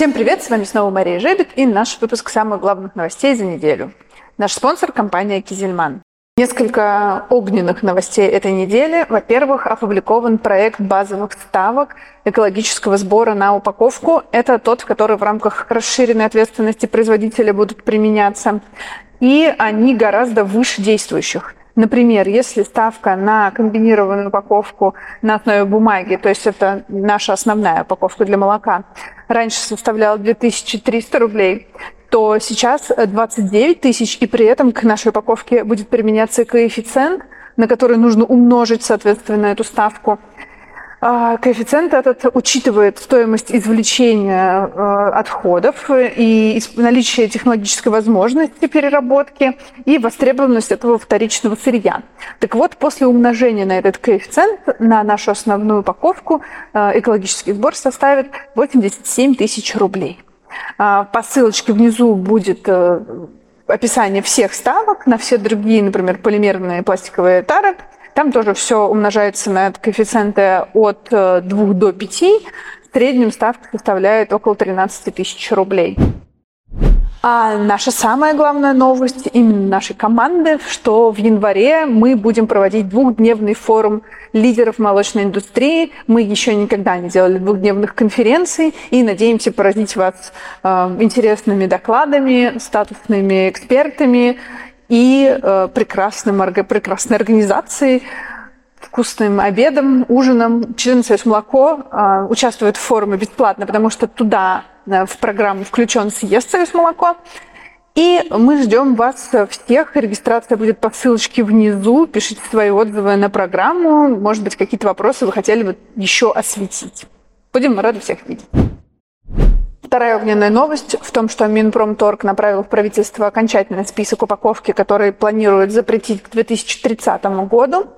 Всем привет, с вами снова Мария Жебик и наш выпуск самых главных новостей за неделю. Наш спонсор – компания «Кизельман». Несколько огненных новостей этой недели. Во-первых, опубликован проект базовых ставок экологического сбора на упаковку. Это тот, который в рамках расширенной ответственности производителя будут применяться. И они гораздо выше действующих. Например, если ставка на комбинированную упаковку на основе бумаги, то есть это наша основная упаковка для молока, раньше составляла 2300 рублей, то сейчас 29 тысяч, и при этом к нашей упаковке будет применяться коэффициент, на который нужно умножить, соответственно, эту ставку. А, коэффициент этот учитывает стоимость извлечения э, отходов и наличие технологической возможности переработки и востребованность этого вторичного сырья. Так вот, после умножения на этот коэффициент на нашу основную упаковку э, экологический сбор составит 87 тысяч рублей. А, по ссылочке внизу будет э, описание всех ставок на все другие, например, полимерные пластиковые тары – там тоже все умножается на коэффициенты от 2 э, до 5. В среднем ставка составляет около 13 тысяч рублей. А наша самая главная новость именно нашей команды, что в январе мы будем проводить двухдневный форум лидеров молочной индустрии. Мы еще никогда не делали двухдневных конференций и надеемся поразить вас э, интересными докладами, статусными экспертами и э, прекрасным, прекрасной организацией, вкусным обедом, ужином. Члены Союз молоко э, участвуют в форуме бесплатно, потому что туда э, в программу включен съезд Союз молоко. И мы ждем вас всех. Регистрация будет по ссылочке внизу. Пишите свои отзывы на программу. Может быть, какие-то вопросы вы хотели бы еще осветить. Будем рады всех видеть. Вторая огненная новость в том, что Минпромторг направил в правительство окончательный список упаковки, который планирует запретить к 2030 году.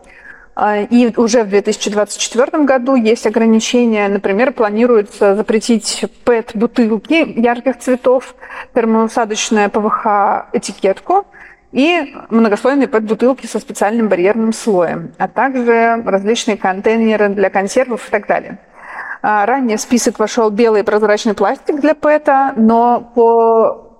А, и уже в 2024 году есть ограничения. Например, планируется запретить ПЭТ-бутылки ярких цветов, термоусадочная ПВХ-этикетку и многослойные ПЭТ-бутылки со специальным барьерным слоем, а также различные контейнеры для консервов и так далее. А, ранее в список вошел белый прозрачный пластик для ПЭТа, но по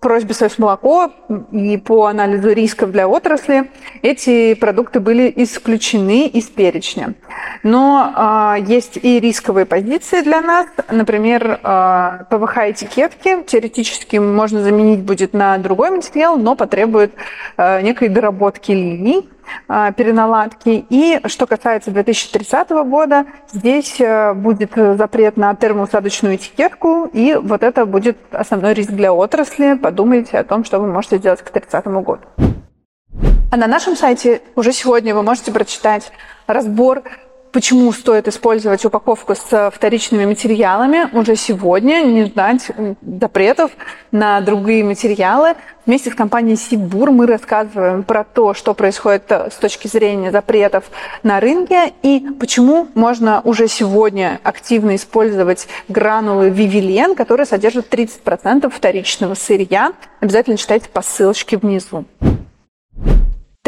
просьбе Союз молоко и по анализу рисков для отрасли эти продукты были исключены из перечня. Но э, есть и рисковые позиции для нас. Например, э, ПВХ-этикетки теоретически можно заменить будет на другой материал, но потребует э, некой доработки линий. А, переналадки. И что касается 2030 года, здесь э, будет запрет на термоусадочную этикетку, и вот это будет основной риск для отрасли. Подумайте о том, что вы можете сделать к 2030 году. А на нашем сайте уже сегодня вы можете прочитать разбор почему стоит использовать упаковку с вторичными материалами уже сегодня, не ждать запретов на другие материалы. Вместе с компанией Сибур мы рассказываем про то, что происходит с точки зрения запретов на рынке и почему можно уже сегодня активно использовать гранулы Вивилен, которые содержат 30% вторичного сырья. Обязательно читайте по ссылочке внизу.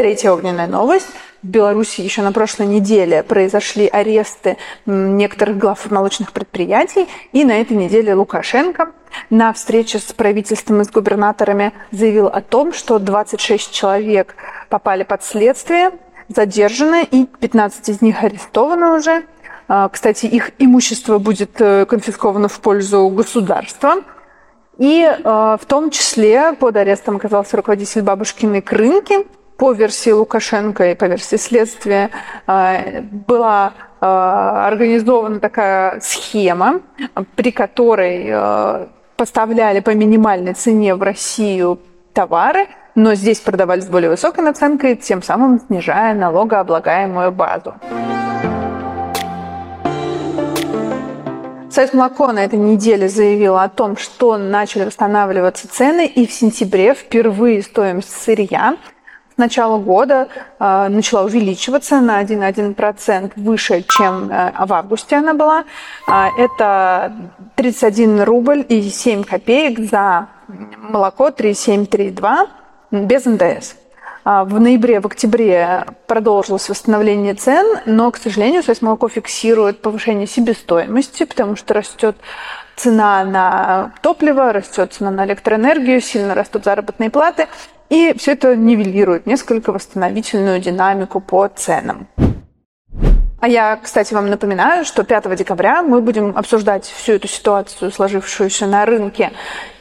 Третья огненная новость. В Беларуси еще на прошлой неделе произошли аресты некоторых глав молочных предприятий. И на этой неделе Лукашенко на встрече с правительством и с губернаторами заявил о том, что 26 человек попали под следствие, задержаны, и 15 из них арестованы уже. А, кстати, их имущество будет э, конфисковано в пользу государства. И э, в том числе под арестом оказался руководитель бабушкиной крынки – по версии Лукашенко и по версии следствия а, была а, организована такая схема, при которой а, поставляли по минимальной цене в Россию товары, но здесь продавались с более высокой наценкой, тем самым снижая налогооблагаемую базу. Союз молоко на этой неделе заявил о том, что начали восстанавливаться цены, и в сентябре впервые стоимость сырья начала года э, начала увеличиваться на 1,1% выше, чем э, в августе она была. Э, это 31 рубль и 7 копеек за молоко 3,732 без НДС. В ноябре, в октябре продолжилось восстановление цен, но, к сожалению, Союз молоко фиксирует повышение себестоимости, потому что растет цена на топливо, растет цена на электроэнергию, сильно растут заработные платы, и все это нивелирует несколько восстановительную динамику по ценам. А я, кстати, вам напоминаю, что 5 декабря мы будем обсуждать всю эту ситуацию, сложившуюся на рынке,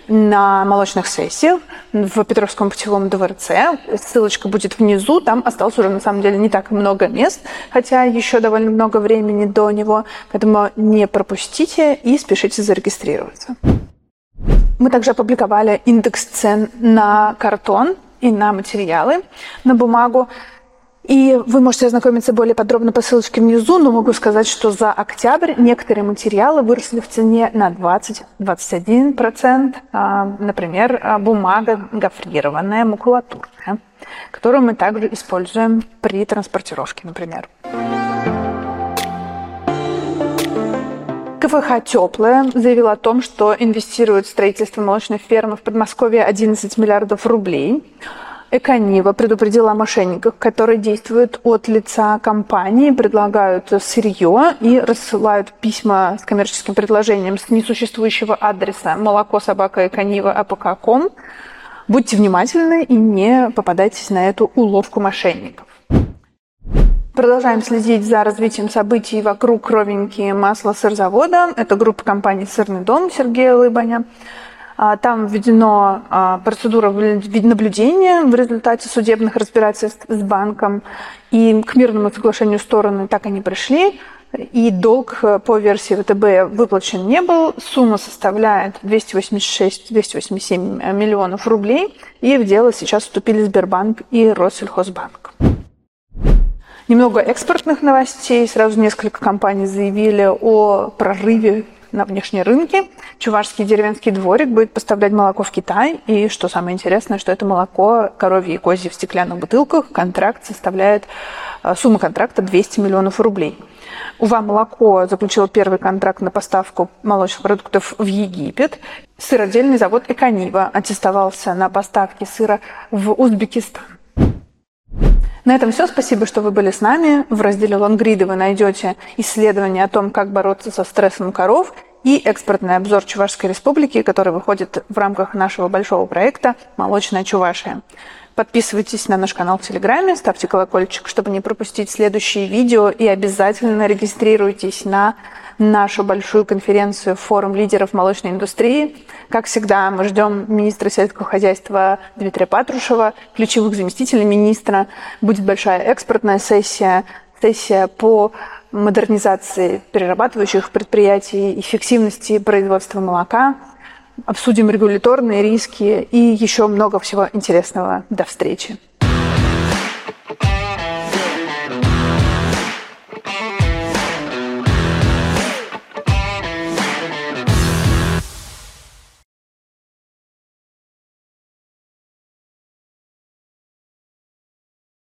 на молочных сессиях в Петровском путевом дворце. Ссылочка будет внизу. Там осталось уже, на самом деле, не так много мест, хотя еще довольно много времени до него. Поэтому не пропустите и спешите зарегистрироваться. Мы также опубликовали индекс цен на картон и на материалы, на бумагу. И вы можете ознакомиться более подробно по ссылочке внизу, но могу сказать, что за октябрь некоторые материалы выросли в цене на 20-21%. А, например, а, бумага гофрированная, макулатурная, которую мы также используем при транспортировке, например. КФХ «Теплая» заявил о том, что инвестирует в строительство молочной фермы в Подмосковье 11 миллиардов рублей. Эконива предупредила о мошенниках, которые действуют от лица компании, предлагают сырье и рассылают письма с коммерческим предложением с несуществующего адреса молоко собака эконива апк.ком. Будьте внимательны и не попадайтесь на эту уловку мошенников. Продолжаем следить за развитием событий вокруг кровеньки масла сырзавода. Это группа компаний «Сырный дом» Сергея Лыбаня. А, там введена процедура наблюдения в результате судебных разбирательств с банком. И к мирному соглашению стороны так и не пришли. И долг э, по версии ВТБ выплачен не был. Сумма составляет 286-287 миллионов рублей. И в дело сейчас вступили Сбербанк и Россельхозбанк. Немного экспортных новостей. Сразу несколько компаний заявили о прорыве на внешние рынки. Чувашский деревенский дворик будет поставлять молоко в Китай. И что самое интересное, что это молоко коровье и козье в стеклянных бутылках. Контракт составляет, э, сумма контракта 200 миллионов рублей. Ува молоко заключил первый контракт на поставку молочных продуктов в Египет. Сыродельный завод Эконива аттестовался на поставки сыра в Узбекистан. На этом все. Спасибо, что вы были с нами. В разделе «Лонгриды» вы найдете исследование о том, как бороться со стрессом коров и экспортный обзор Чувашской Республики, который выходит в рамках нашего большого проекта «Молочная Чувашия». Подписывайтесь на наш канал в Телеграме, ставьте колокольчик, чтобы не пропустить следующие видео, и обязательно регистрируйтесь на нашу большую конференцию «Форум лидеров молочной индустрии». Как всегда, мы ждем министра сельского хозяйства Дмитрия Патрушева, ключевых заместителей министра. Будет большая экспортная сессия, сессия по модернизации перерабатывающих предприятий, эффективности производства молока. Обсудим регуляторные риски и еще много всего интересного. До встречи!